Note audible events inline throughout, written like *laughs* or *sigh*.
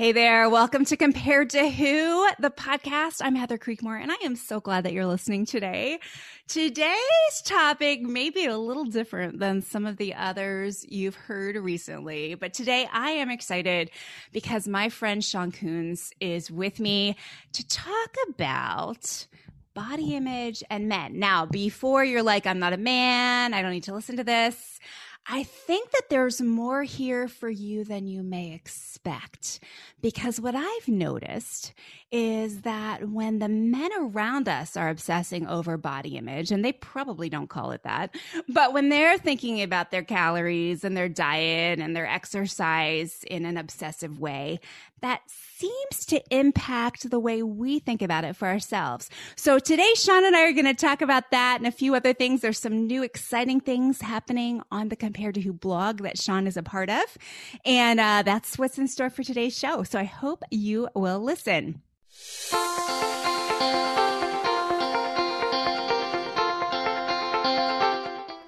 Hey there. Welcome to Compared to Who, the podcast. I'm Heather Creekmore, and I am so glad that you're listening today. Today's topic may be a little different than some of the others you've heard recently, but today I am excited because my friend Sean Coons is with me to talk about body image and men. Now, before you're like, I'm not a man, I don't need to listen to this. I think that there's more here for you than you may expect. Because what I've noticed is that when the men around us are obsessing over body image, and they probably don't call it that, but when they're thinking about their calories and their diet and their exercise in an obsessive way, that seems to impact the way we think about it for ourselves. So today, Sean and I are going to talk about that and a few other things. There's some new exciting things happening on the Compared to Who blog that Sean is a part of. And uh, that's what's in store for today's show. So I hope you will listen.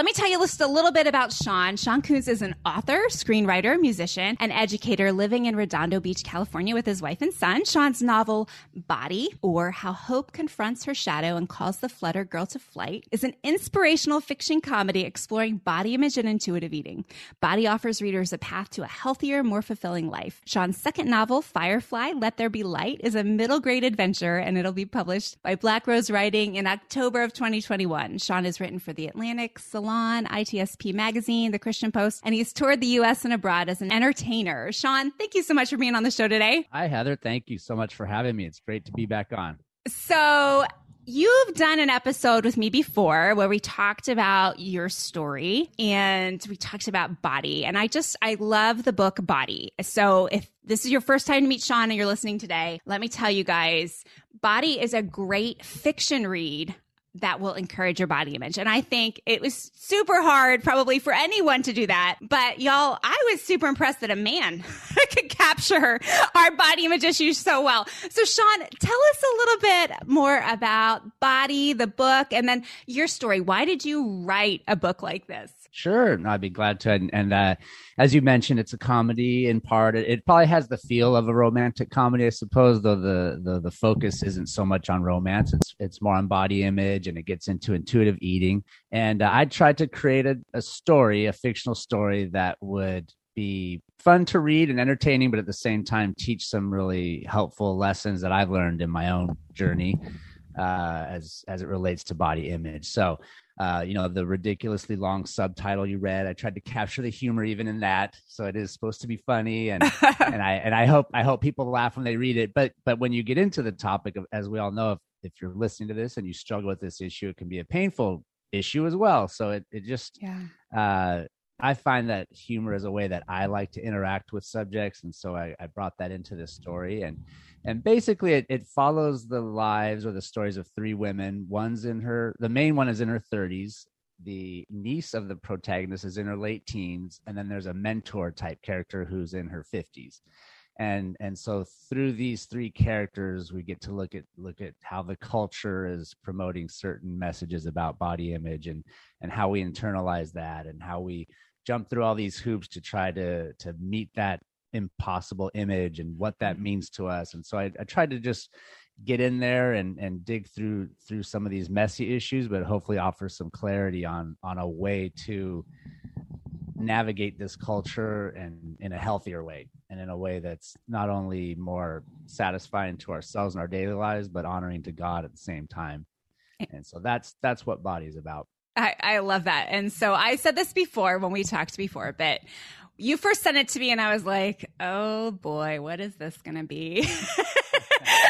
Let me tell you just a little bit about Sean. Sean Coons is an author, screenwriter, musician, and educator living in Redondo Beach, California with his wife and son. Sean's novel, Body, or How Hope Confronts Her Shadow and Calls the Flutter Girl to Flight, is an inspirational fiction comedy exploring body image and intuitive eating. Body offers readers a path to a healthier, more fulfilling life. Sean's second novel, Firefly, Let There Be Light, is a middle grade adventure and it'll be published by Black Rose Writing in October of 2021. Sean has written for The Atlantic, Salon, ITSP Magazine, The Christian Post, and he's toured the U.S. and abroad as an entertainer. Sean, thank you so much for being on the show today. Hi, Heather. Thank you so much for having me. It's great to be back on. So, You've done an episode with me before where we talked about your story and we talked about body. And I just, I love the book Body. So if this is your first time to meet Sean and you're listening today, let me tell you guys, Body is a great fiction read that will encourage your body image. And I think it was super hard probably for anyone to do that. But y'all, I was super impressed that a man *laughs* could capture our body image issues so well. So Sean, tell us a little bit more about Body, the book, and then your story. Why did you write a book like this? Sure, I'd be glad to. And, and uh, as you mentioned, it's a comedy in part. It, it, probably has the feel of a romantic comedy, I suppose, though the, the the focus isn't so much on romance. It's it's more on body image, and it gets into intuitive eating. And uh, I tried to create a, a story, a fictional story that would be fun to read and entertaining, but at the same time teach some really helpful lessons that I've learned in my own journey uh, as as it relates to body image. So uh, you know, the ridiculously long subtitle you read. I tried to capture the humor even in that, so it is supposed to be funny, and *laughs* and I and I hope I hope people laugh when they read it. But but when you get into the topic of, as we all know, if if you're listening to this and you struggle with this issue, it can be a painful issue as well. So it it just yeah. Uh, I find that humor is a way that I like to interact with subjects, and so I, I brought that into this story and and basically it, it follows the lives or the stories of three women. One's in her the main one is in her 30s the niece of the protagonist is in her late teens and then there's a mentor type character who's in her 50s and and so through these three characters we get to look at look at how the culture is promoting certain messages about body image and and how we internalize that and how we jump through all these hoops to try to to meet that impossible image and what that mm-hmm. means to us. And so I, I tried to just get in there and and dig through through some of these messy issues but hopefully offer some clarity on on a way to navigate this culture and in a healthier way and in a way that's not only more satisfying to ourselves in our daily lives but honoring to god at the same time. And so that's that's what body is about I, I love that. And so I said this before when we talked before, but you first sent it to me and I was like, oh boy, what is this going to be? *laughs*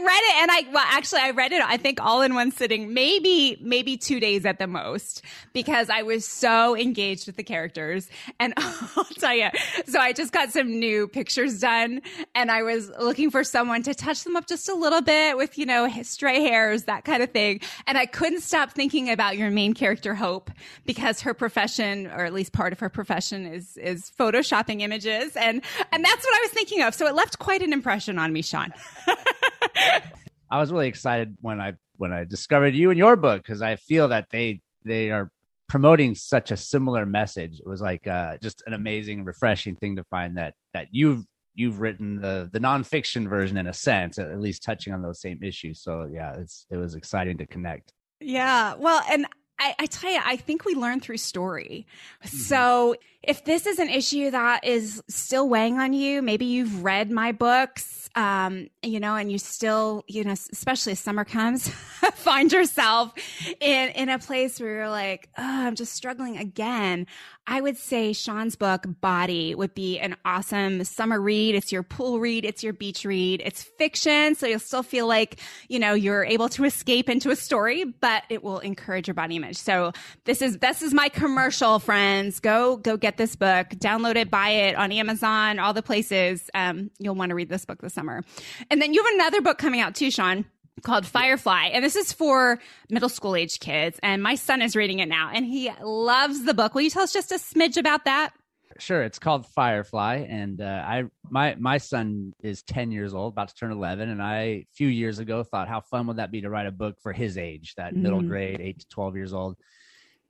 I read it and I, well, actually, I read it, I think all in one sitting, maybe, maybe two days at the most, because I was so engaged with the characters. And *laughs* I'll tell you, so I just got some new pictures done and I was looking for someone to touch them up just a little bit with, you know, stray hairs, that kind of thing. And I couldn't stop thinking about your main character, Hope, because her profession, or at least part of her profession is, is photoshopping images. And, and that's what I was thinking of. So it left quite an impression on me, Sean. *laughs* *laughs* I was really excited when I when I discovered you and your book because I feel that they they are promoting such a similar message. It was like uh, just an amazing, refreshing thing to find that that you've you've written the the nonfiction version in a sense, at least touching on those same issues. So yeah, it's it was exciting to connect. Yeah, well, and I, I, tell you, I think we learn through story. Mm-hmm. So if this is an issue that is still weighing on you, maybe you've read my books um, you know, and you still, you know, especially as summer comes, *laughs* find yourself in in a place where you're like, oh, I'm just struggling again. I would say Sean's book, Body, would be an awesome summer read. It's your pool read, it's your beach read. It's fiction, so you'll still feel like, you know, you're able to escape into a story, but it will encourage your body image. So this is this is my commercial, friends. Go go get this book, download it, buy it on Amazon, all the places. Um, you'll want to read this book this summer. And then you have another book coming out too, Sean called Firefly. And this is for middle school age kids. And my son is reading it now and he loves the book. Will you tell us just a smidge about that? Sure. It's called Firefly. And uh, I my my son is 10 years old, about to turn 11. And I, a few years ago, thought how fun would that be to write a book for his age, that mm-hmm. middle grade, 8 to 12 years old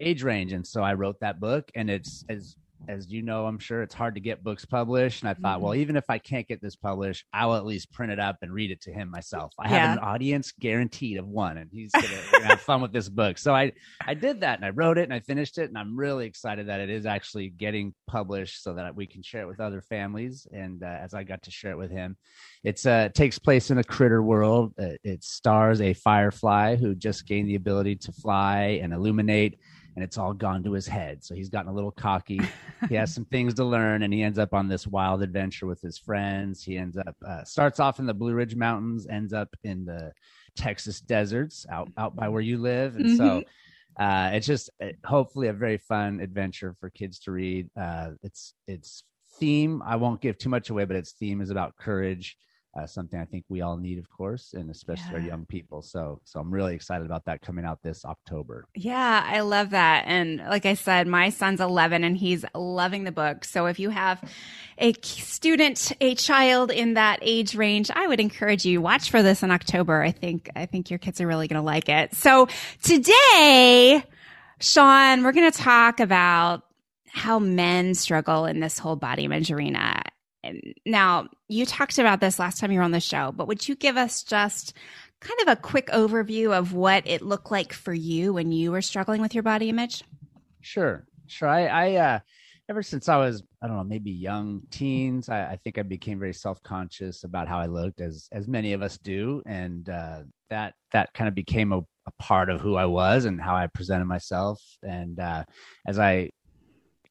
age range. And so I wrote that book and it's as as you know, I'm sure it's hard to get books published. And I thought, mm-hmm. well, even if I can't get this published, I'll at least print it up and read it to him myself. I yeah. have an audience guaranteed of one, and he's gonna, gonna have fun with this book. So I, I did that and I wrote it and I finished it, and I'm really excited that it is actually getting published so that we can share it with other families. And uh, as I got to share it with him, it's uh, it takes place in a critter world. Uh, it stars a firefly who just gained the ability to fly and illuminate and it's all gone to his head. So he's gotten a little cocky. *laughs* he has some things to learn, and he ends up on this wild adventure with his friends. He ends up uh, starts off in the Blue Ridge Mountains, ends up in the Texas deserts out out by where you live, and mm-hmm. so. Uh, it's just uh, hopefully a very fun adventure for kids to read. Uh, it's it's theme I won't give too much away, but its theme is about courage uh, something I think we all need, of course, and especially yeah. our young people. So, so I'm really excited about that coming out this October. Yeah, I love that. And like I said, my son's 11 and he's loving the book. So if you have a student, a child in that age range, I would encourage you watch for this in October. I think, I think your kids are really going to like it. So today, Sean, we're going to talk about how men struggle in this whole body image arena now, you talked about this last time you were on the show, but would you give us just kind of a quick overview of what it looked like for you when you were struggling with your body image? Sure, sure. I, I uh, ever since I was, I don't know, maybe young teens, I, I think I became very self conscious about how I looked, as as many of us do, and uh, that that kind of became a, a, part of who I was and how I presented myself. And uh, as I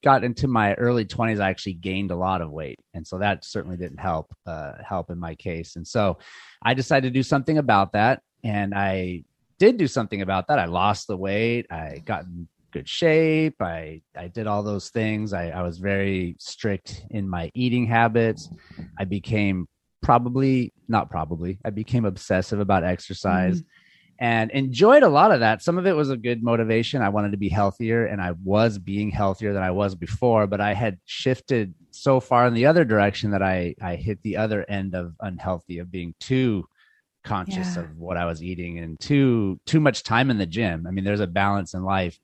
got into my early 20s i actually gained a lot of weight. And so that certainly didn't help uh, help in my case. And so i decided to do something about that. And i did do something about that. I lost the weight. I got in good shape. I i did all those things. I, I was very strict in my eating habits. I became probably not probably i became obsessive about exercise. Mm-hmm and enjoyed a lot of that. Some of it was a good motivation. I wanted to be healthier and I was being healthier than I was before, but I had shifted so far in the other direction that I, I hit the other end of unhealthy, of being too conscious yeah. of what I was eating and too, too much time in the gym. I mean, there's a balance in life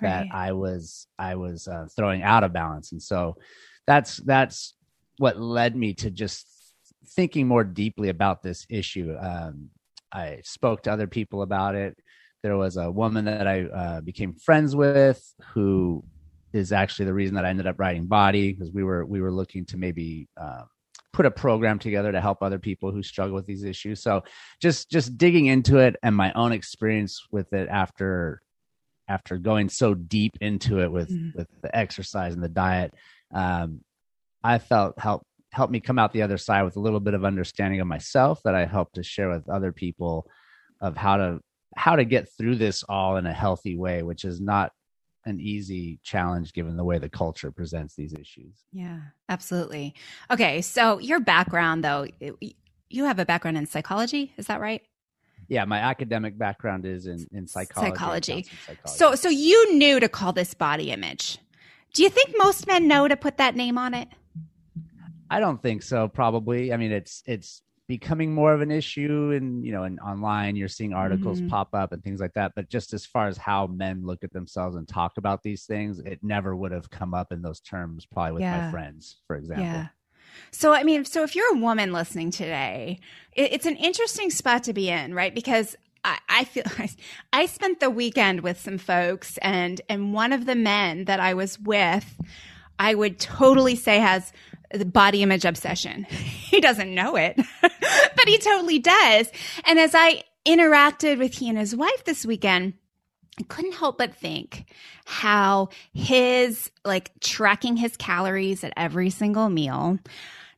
that right. I was, I was uh, throwing out of balance. And so that's, that's what led me to just thinking more deeply about this issue. Um, I spoke to other people about it. There was a woman that I uh, became friends with who is actually the reason that I ended up writing Body because we were we were looking to maybe uh, put a program together to help other people who struggle with these issues. So just just digging into it and my own experience with it after after going so deep into it with mm. with the exercise and the diet, um, I felt help helped me come out the other side with a little bit of understanding of myself that I hope to share with other people of how to how to get through this all in a healthy way, which is not an easy challenge given the way the culture presents these issues. Yeah, absolutely. Okay, so your background though, you have a background in psychology, is that right? Yeah, my academic background is in, in psychology. Psychology. psychology. So so you knew to call this body image. Do you think most men know to put that name on it? I don't think so. Probably. I mean, it's it's becoming more of an issue and you know and online you're seeing articles mm-hmm. pop up and things like that but just as far as how men look at themselves and talk about these things it never would have come up in those terms probably with yeah. my friends for example yeah so i mean so if you're a woman listening today it, it's an interesting spot to be in right because I, I feel I, *laughs* I spent the weekend with some folks and and one of the men that I was with I would totally say has the body image obsession. *laughs* He doesn't know it, *laughs* but he totally does. And as I interacted with he and his wife this weekend, I couldn't help but think how his like tracking his calories at every single meal,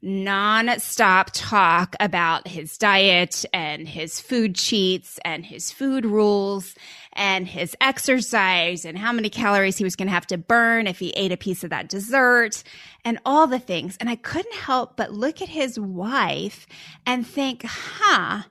non-stop talk about his diet and his food cheats and his food rules and his exercise and how many calories he was going to have to burn if he ate a piece of that dessert and all the things. And I couldn't help but look at his wife and think, huh,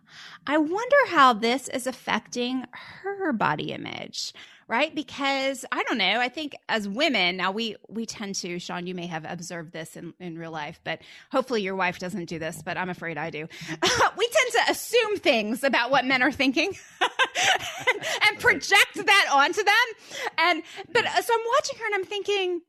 I wonder how this is affecting her body image right? Because i don't know i think as women now we we tend to sean you may have observed this in, in real life but hopefully your wife doesn't do this but i'm afraid i do. *laughs* We tend to assume things about what men are thinking *laughs* and, and project that onto them. And but uh, so i'm watching her and i'm thinking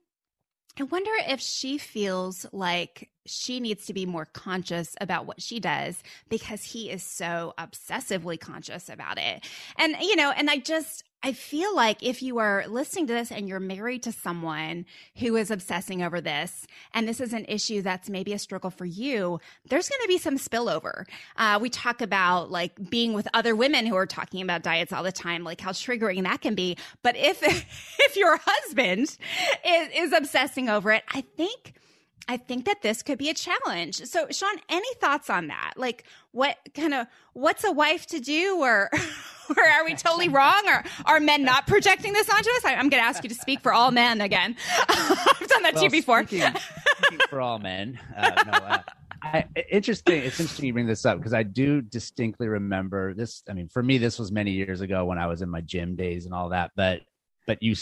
I wonder if she feels like she needs to be more conscious about what she does because he is so obsessively conscious about it. And, you know, and I just, I feel like if you are listening to this and you're married to someone who is obsessing over this, and this is an issue that's maybe a struggle for you, there's going to be some spillover. Uh, we talk about like being with other women who are talking about diets all the time, like how triggering that can be. But if *laughs* if your husband is, is obsessing over it, I think I think that this could be a challenge. So, Sean, any thoughts on that? Like, what kind of what's a wife to do, or *laughs* or are we totally wrong, or are men not projecting this onto us? I, am going to ask you to speak for all men again. *laughs* I've done that well, to you before. Speaking, speaking for all men, uh, no, uh, I, interesting. It's interesting you bring this up because I do distinctly remember this. I mean, for me, this was many years ago when I was in my gym days and all that. But but you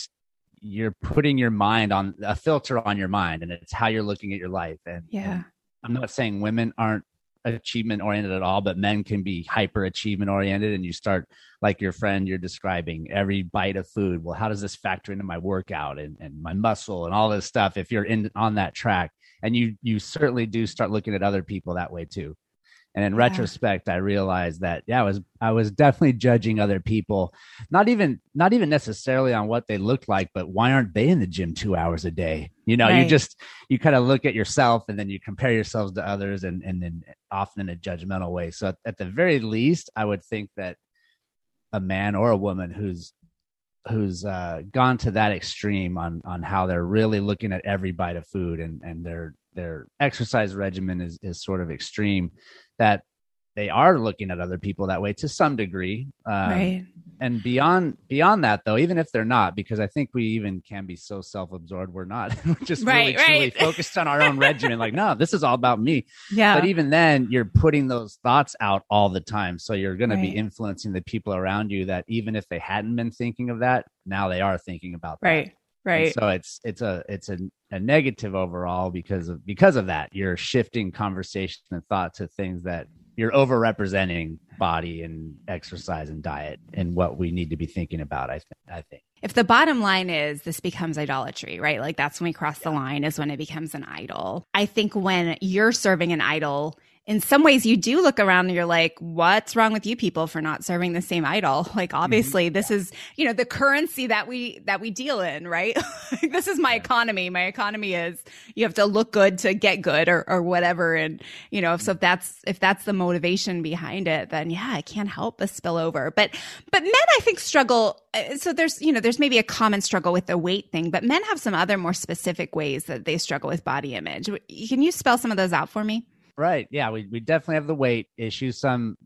you're putting your mind on a filter on your mind and it's how you're looking at your life. And yeah. And i'm not saying women aren't achievement oriented at all but men can be hyper achievement oriented and you start like your friend you're describing every bite of food well how does this factor into my workout and, and my muscle and all this stuff if you're in on that track? And you you certainly do start looking at other people that way too and in yeah. retrospect, I realized that yeah, I was I was definitely judging other people, not even not even necessarily on what they looked like, but why aren't they in the gym two hours a day? You know, right. you just you kind of look at yourself and then you compare yourselves to others, and and then often in a judgmental way. So at, at the very least, I would think that a man or a woman who's who's uh, gone to that extreme on on how they're really looking at every bite of food and and their their exercise regimen is is sort of extreme that they are looking at other people that way to some degree. Um, right. and beyond beyond that though even if they're not because i think we even can be so self-absorbed we're not. *laughs* We're just right, really right. truly *laughs* focused on our own regimen. Like no this is all about me. Yeah. But even then you're putting those thoughts out all the time. So you're going right. to be influencing the people around you that even if they hadn't been thinking of that now they are thinking about that. Right. and so it's it's a it's a, a negative overall because of because of that. You're shifting conversation and thought to things that you're overrepresenting body and exercise and diet and what we need to be thinking about i, th- I think. If the bottom line is this becomes idolatry right? Like that's when we cross yeah. the line is when it becomes an idol. I think when you're serving an idol in some ways you do look around and you're like what's wrong with you people for not serving the same idol? *laughs* Like mm-hmm. obviously mm-hmm. this is you know the currency that we that we deal in right? *laughs* This is my economy. My economy is you have to look good to get good or or whatever. And you know so if that's if that's the motivation behind it then yeah i can't help but spill over. But but men i think struggle uh, so there's you know there's maybe a common struggle with the weight thing but men have some other more specific ways that they struggle with body image. Can you spell some of those out for me Right. Yeah, we, we definitely have the weight issue. Some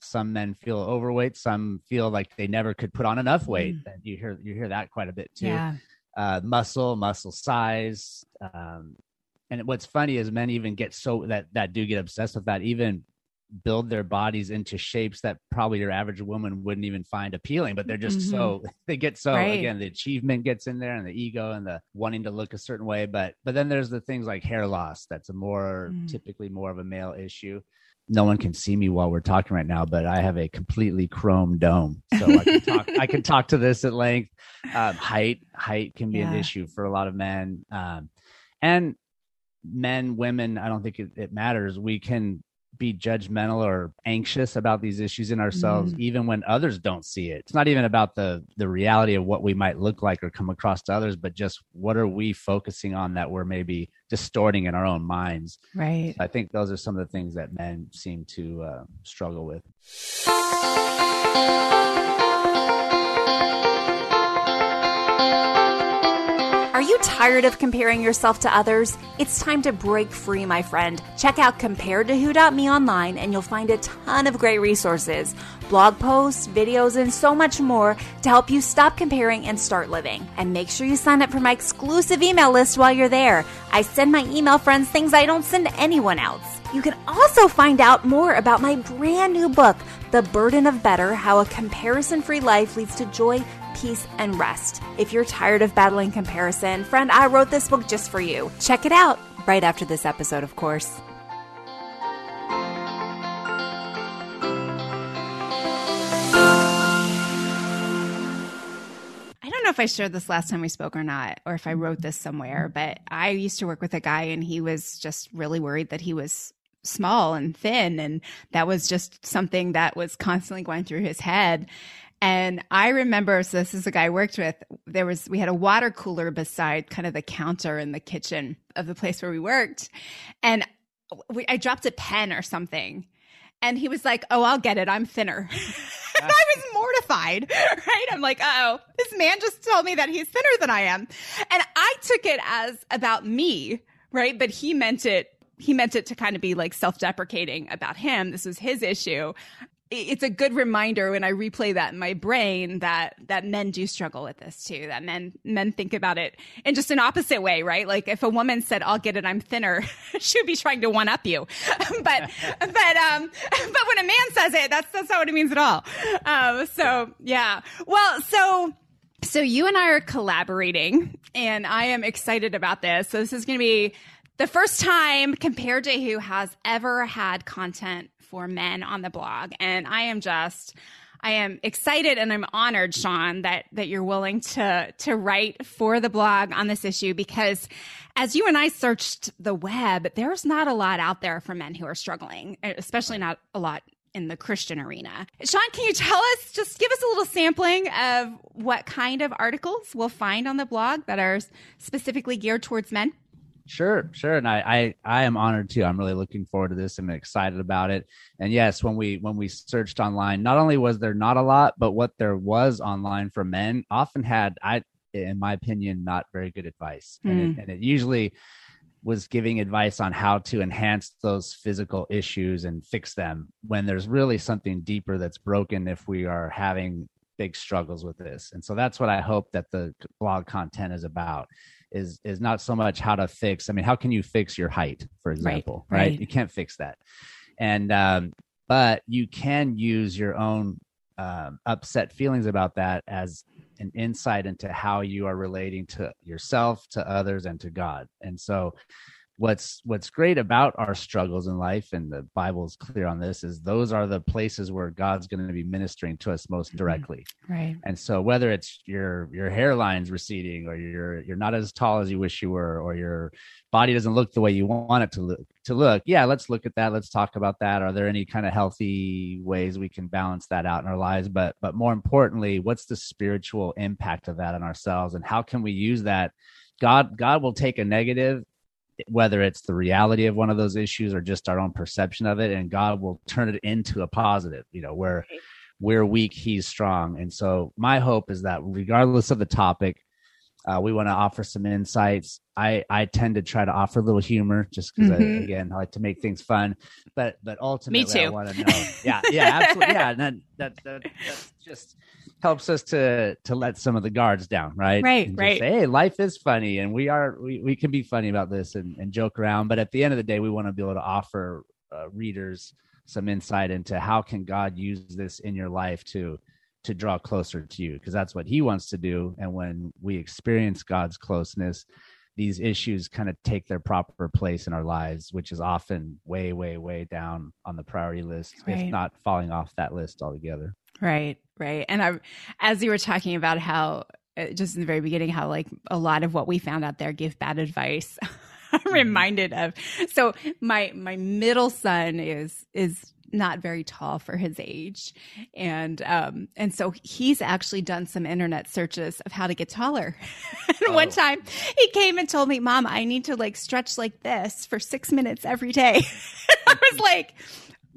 some men feel overweight, some feel like they never could put on enough weight. Mm. And you hear you hear that quite a bit too. Yeah. Uh, muscle, muscle size. Um, and what's funny is men even get so that that do get obsessed with that. Even build their bodies into shapes that probably your average woman wouldn't even find appealing but they're just mm-hmm. so *laughs* they get so right. again the achievement gets in there and the ego and the wanting to look a certain way but but then there's the things like hair loss that's a more mm. typically more of a male issue no one can see me while we're talking right now, but I have a completely chrome dome, so I can talk. I can *laughs* talk to this at length. Um, height, height can be yeah. an issue for a lot of men, um, and men, women. I don't think it, it, matters. We can be judgmental or anxious about these issues in ourselves mm. even when others don't see it. It's not even about the the reality of what we might look like or come across to others but just what are we focusing on that we're maybe distorting in our own minds? Right. I think those are some of the things that men seem to uh, struggle with tired of comparing yourself to others? It's time to break free, my friend. Check out comparedtowho.me online and you'll find a ton of great resources, blog posts, videos, and so much more to help you stop comparing and start living. And make sure you sign up for my exclusive email list while you're there. I send my email friends things I don't send anyone else. You can also find out more about my brand new book, The Burden of Better How a Comparison Free Life Leads to Joy peace, and rest. If you're tired of battling comparison, friend, I wrote this book just for you. Check it out right after this episode, of course. I don't know if I shared this last time we spoke or not, or if I wrote this somewhere, but I used to work with a guy and he was just really worried that he was small and thin. And that was just something that was constantly going through his head. And I remember, so this is a guy I worked with. There was, we had a water cooler beside kind of the counter in the kitchen of the place where we worked. And we, I dropped a pen or something. And he was like, Oh, I'll get it. I'm thinner. *laughs* and I was mortified, *laughs* right? I'm like, Oh, this man just told me that he's thinner than I am. And I took it as about me, right? But he meant it he meant it to kind of be like self-deprecating about him. This was his issue it's a good reminder when I replay that in my brain that that men do struggle with this too. That men men think about it in just an opposite way, right? Like if a woman said, "I'll get it, I'm thinner," *laughs* she'd be trying to one up you. *laughs* but *laughs* but um but when a man says it, that's that's not what it means at all. Um, so yeah, well, so so you and I are collaborating, and I am excited about this. So this is going to be the first time compared to who has ever had content for men on the blog. And I am just, I am excited and I'm honored, Sean, that that you're willing to to write for the blog on this issue because as you and I searched the web, there's not a lot out there for men who are struggling, especially not a lot in the Christian arena. Sean, can you tell us, just give us a little sampling of what kind of articles we'll find on the blog that are specifically geared towards men? Sure, sure, and I, I I am honored too. I'm really looking forward to this. I'm excited about it. And yes, when we when we searched online, not only was there not a lot, but what there was online for men often had, I in my opinion, not very good advice, mm. and, it, hmm. and it usually was giving advice on how to enhance those physical issues and fix them when there's really something deeper that's broken if we are having big struggles with this. And so that's what I hope that the blog content is about is is not so much how to fix. I mean, how can you fix your height, for example? Right. right? right. You can't fix that, and um, but you can use your own um, upset feelings about that as an insight into how you are relating to yourself, to others, and to God. And so, what's what's great about our struggles in life and the bible is clear on this is those are the places where god's going to be ministering to us most mm-hmm. directly. Right. And so whether it's your your hairline's receding or you're you're not as tall as you wish you were or your body doesn't look the way you want it to look to look yeah let's look at that let's talk about that. Are there any kind of healthy ways we can balance that out in our lives? But but more importantly what's the spiritual impact of that on ourselves and how can we use that? God god will take a negative whether it's the reality of one of those issues or just our own perception of it and god will turn it into a positive you know where we're weak he's strong. And so my hope is that regardless of the topic uh, we want to offer some insights i i tend to try to offer a little humor just because mm-hmm. again i like to make things fun but but ultimately Me too. i want to know yeah yeah absolutely yeah and that, that, that that's just helps us to to let some of the guards down, right? Right, right. Say, hey, life is funny, and we are we, we can be funny about this and, and joke around. But at the end of the day, we want to be able to offer uh, readers some insight into how can God use this in your life to to draw closer to you, because that's what He wants to do. And when we experience God's closeness, these issues kind of take their proper place in our lives, which is often way, way, way down on the priority list, right. if not falling off that list altogether. Right, right. And I, as you were talking about how, uh, just in the very beginning, how like a lot of what we found out there give bad advice. *laughs* I'm mm-hmm. reminded of. So my my middle son is is not very tall for his age, and um and so he's actually done some internet searches of how to get taller. *laughs* and oh. one time he came and told me, "Mom, I need to like stretch like this for six minutes every day." *laughs* I was like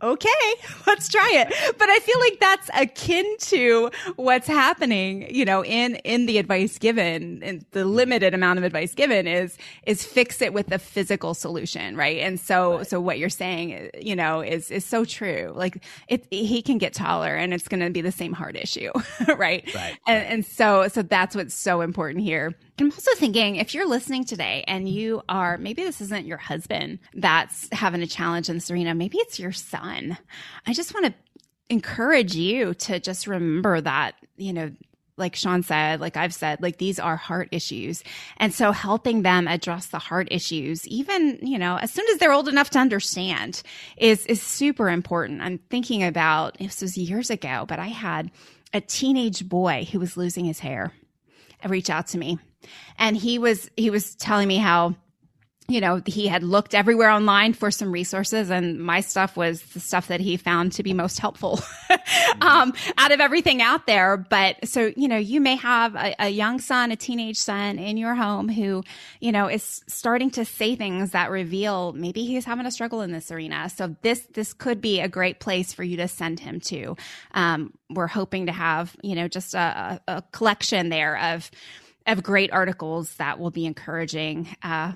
okay, *laughs* let's try it. But I feel like that's akin to what's happening, you know, in, in the advice given and the mm-hmm. limited amount of advice given is, is fix it with a physical solution. Right. And so, right. so what you're saying, you know, is, is so true. Like it, he can get taller and it's going to be the same heart issue. *laughs* right. Right. And, and so, so that's what's so important here I'm also thinking if you're listening today and you are, maybe this isn't your husband that's having a challenge in Serena, maybe it's your son. I just want to encourage you to just remember that, you know, like Sean said, like I've said, like these are heart issues. And so helping them address the heart issues, even, you know, as soon as they're old enough to understand is, is super important. I'm thinking about, this was years ago, but I had a teenage boy who was losing his hair reach out to me and he was he was telling me how you know, he had looked everywhere online for some resources, and my stuff was the stuff that he found to be most helpful *laughs* um, out of everything out there. But so, you know, you may have a, a, young son, a teenage son in your home who, you know, is starting to say things that reveal maybe he's having a struggle in this arena. So this this could be a great place for you to send him to. Um, we're hoping to have, you know, just a, a collection there of of great articles that will be encouraging uh,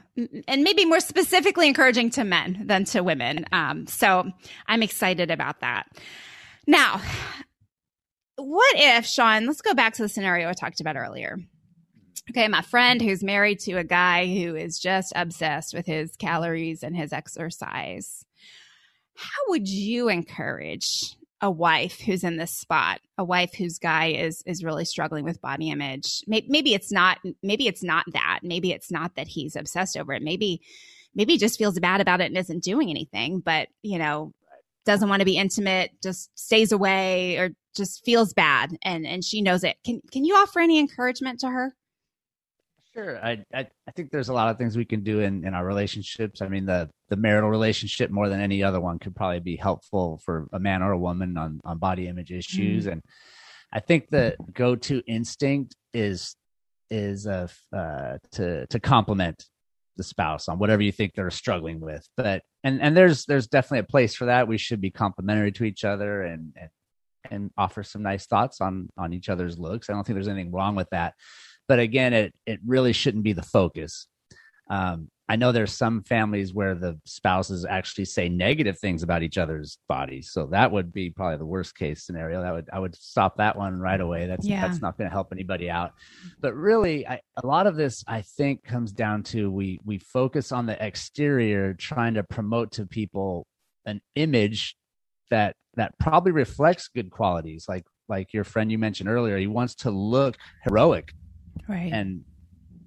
and maybe more specifically encouraging to men than to women. Um, so I'm excited about that. Now, what if, Sean, let's go back to the scenario I talked about earlier. Okay, my friend who's married to a guy who is just obsessed with his calories and his exercise. How would you encourage a wife who's in this spot, a wife whose guy is is really struggling with body image. Maybe, maybe it's not maybe it's not that. Maybe it's not that he's obsessed over it. Maybe maybe he just feels bad about it and isn't doing anything, but you know, doesn't want to be intimate, just stays away or just feels bad and and she knows it. Can can you offer any encouragement to her? Sure. I, I, I think there's a lot of things we can do in, in our relationships. I mean, the the marital relationship more than any other one could probably be helpful for a man or a woman on on body image issues. Mm. And I think the go to instinct is is uh, uh, to to compliment the spouse on whatever you think they're struggling with. But and and there's there's definitely a place for that. We should be complimentary to each other and and and offer some nice thoughts on on each other's looks. I don't think there's anything wrong with that but again, it it really shouldn't be the focus. Um, I know there's some families where the spouses actually say negative things about each other's bodies, so that would be probably the worst case scenario. That would I would stop that one right away. That's yeah. that's not going to help anybody out. But really, I, a lot of this I think comes down to we we focus on the exterior, trying to promote to people an image that that probably reflects good qualities, like like your friend you mentioned earlier. He wants to look heroic right and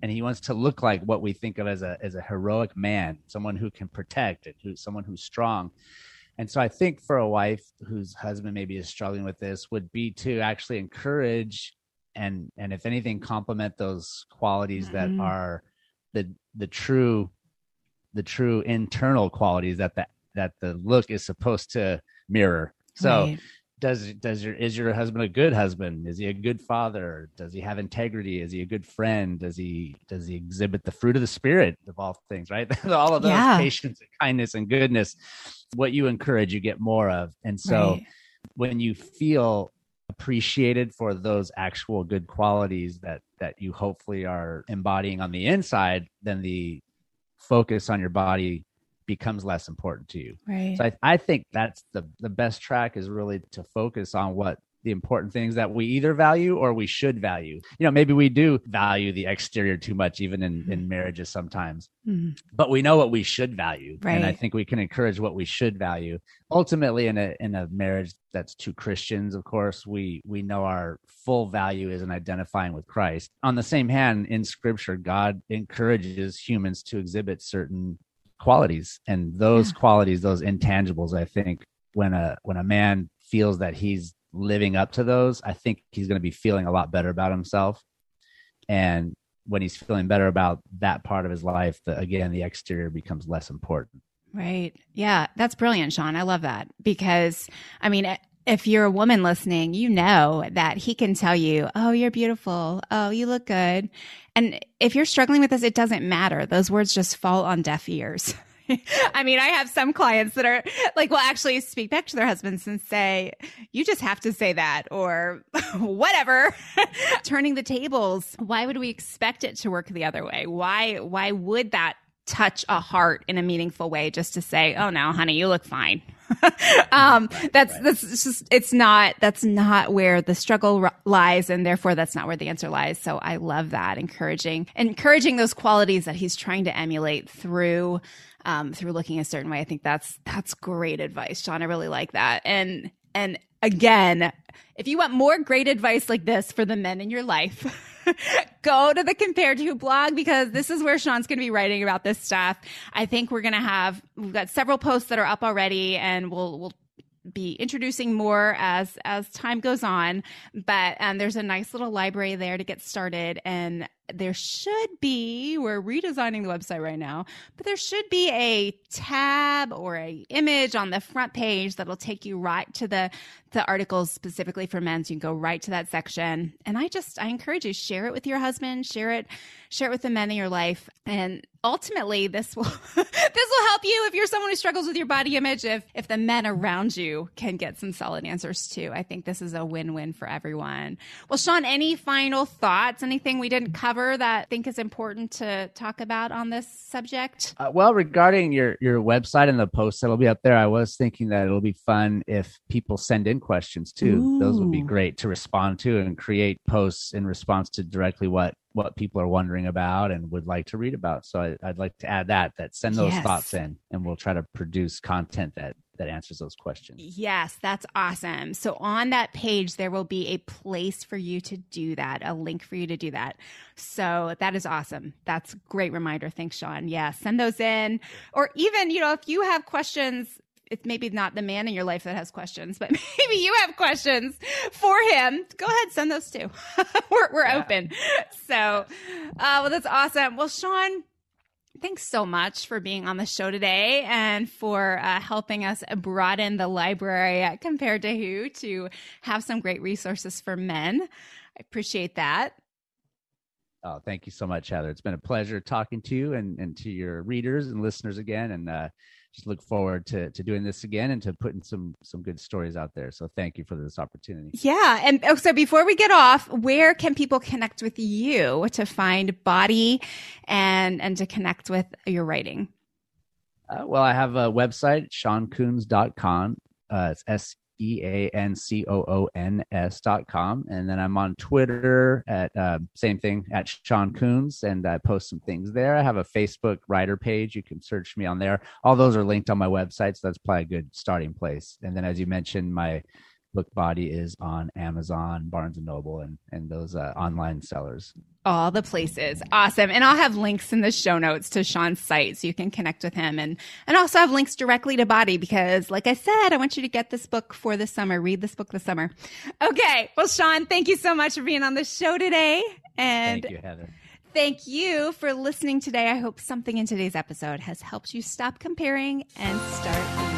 and he wants to look like what we think of as a as a heroic man, someone who can protect and who someone who's strong. And so I think for a wife whose husband maybe is struggling with this would be to actually encourage and and if anything complement those qualities mm-hmm. that are the the true the true internal qualities that the that the look is supposed to mirror. So right does does your is your husband a good husband? Is he a good father? Does he have integrity? Is he a good friend? Does he does he exhibit the fruit of the spirit of all things right? *laughs* All of those yeah. patience and kindness and goodness what you encourage you get more of. And so right. when you feel appreciated for those actual good qualities that that you hopefully are embodying on the inside then the focus on your body becomes less important to you. Right. So I, I think that's the the best track is really to focus on what the important things that we either value or we should value. You know, maybe we do value the exterior too much, even in, mm-hmm. in marriages sometimes, mm-hmm. but we know what we should value. Right. And I think we can encourage what we should value. Ultimately, in a, in a marriage that's two Christians, of course, we, we know our full value is in identifying with Christ. On the same hand, in scripture, God encourages humans to exhibit certain qualities and those yeah. qualities those intangibles i think when a when a man feels that he's living up to those i think he's going to be feeling a lot better about himself. And when he's feeling better about that part of his life the, again the exterior becomes less important. Right. Yeah that's brilliant sean. I love that because i mean if you're a woman listening, you know that he can tell you, Oh, you're beautiful. Oh, you look good. And if you're struggling with this, it doesn't matter. Those words just fall on deaf ears. *laughs* I mean, I have some clients that are like, will actually speak back to their husbands and say, you just have to say that or *laughs* whatever. *laughs* Turning the tables. Why would we expect it to work the other way? Why, why would that touch a heart in a meaningful way just to say, oh no, honey, you look fine. *laughs* um, that's, that's just, it's not, that's not where the struggle r- lies. And therefore that's not where the answer lies. So I love that encouraging, encouraging those qualities that he's trying to emulate through, um, through looking a certain way. I think that's, that's great advice, Sean. I really like that. And, and again, if you want more great advice like this for the men in your life, *laughs* *laughs* go to the compared to blog because this is where Sean's going to be writing about this stuff. I think we're going to have we've got several posts that are up already, and we'll we'll be introducing more as as time goes on but um, there's a nice little library there to get started and there should be we're redesigning the website right now but there should be a tab or a image on the front page that'll take you right to the the articles specifically for men so you can go right to that section. And i just i encourage you share it with your husband share it share it with the men in your life. And ultimately this will *laughs* this will help you if you're someone who struggles with your body image if if the men around you can get some solid answers too. I think this is a win-win for everyone. Well sean any final thoughts? Anything we didn't cover cover that I think is important to talk about on this subject? Uh, well, regarding your your website and the posts that'll be up there, I was thinking that it'll be fun if people send in questions too. Ooh. Those would be great to respond to and create posts in response to directly what what people are wondering about and would like to read about. So I, would like to add that that send those yes. thoughts in, and we'll try to produce content that that answers those questions. Yes, that's awesome. So on that page, there will be a place for you to do that, a link for you to do that. So that is awesome. That's great reminder. Thanks, Sean. Yeah, send those in. Or even, you know, if you have questions, it's maybe not the man in your life that has questions, but *laughs* maybe you have questions for him. Go ahead, send those too. *laughs* we're we're yeah. open. So, uh, well, that's awesome. Well, Sean, Thanks so much for being on the show today and for uh, helping us broaden the library compared to who to have some great resources for men. I appreciate that. Oh, thank you so much, Heather. It's been a pleasure talking to you and, and to your readers and listeners again. And uh, just look forward to to doing this again and to putting some some good stories out there. So thank you for this opportunity. Yeah, and oh, so before we get off, where can people connect with you to find body and and to connect with your writing? Uh, well, I have a website, seancoons.com. Uh, it's S E A N C O O N S dot com. And then I'm on Twitter at uh, same thing at Sean Coons, and I post some things there. I have a Facebook writer page. You can search me on there. All those are linked on my website, so that's probably a good starting place. And then, as you mentioned, my Book Body is on Amazon, Barnes and Noble, and and those uh, online sellers. All the places. Awesome. And I'll have links in the show notes to Sean's site so you can connect with him and, and also have links directly to Body because like I said, I want you to get this book for the summer. Read this book this summer. Okay. Well, Sean, thank you so much for being on the show today. And thank you, Heather. Thank you for listening today. I hope something in today's episode has helped you stop comparing and start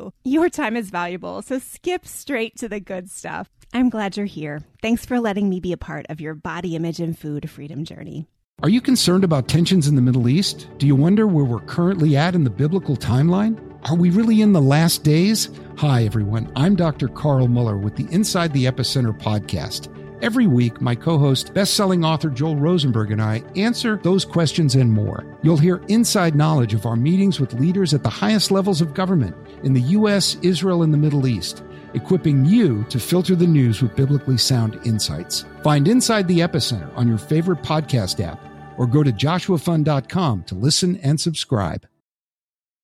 you. Your time is valuable, so skip straight to the good stuff. I'm glad you're here. Thanks for letting me be a part of your body image and food freedom journey. Are you concerned about tensions in the Middle East? Do you wonder where we're currently at in the biblical timeline? Are we really in the last days? Hi, everyone. I'm Dr. Carl Moeller with the Inside the Epicenter podcast. Every week, my co host, best selling author Joel Rosenberg, and I answer those questions and more. You'll hear inside knowledge of our meetings with leaders at the highest levels of government in the U.S., Israel, and the Middle East, equipping you to filter the news with biblically sound insights. Find Inside the Epicenter on your favorite podcast app or go to joshuafund.com to listen and subscribe.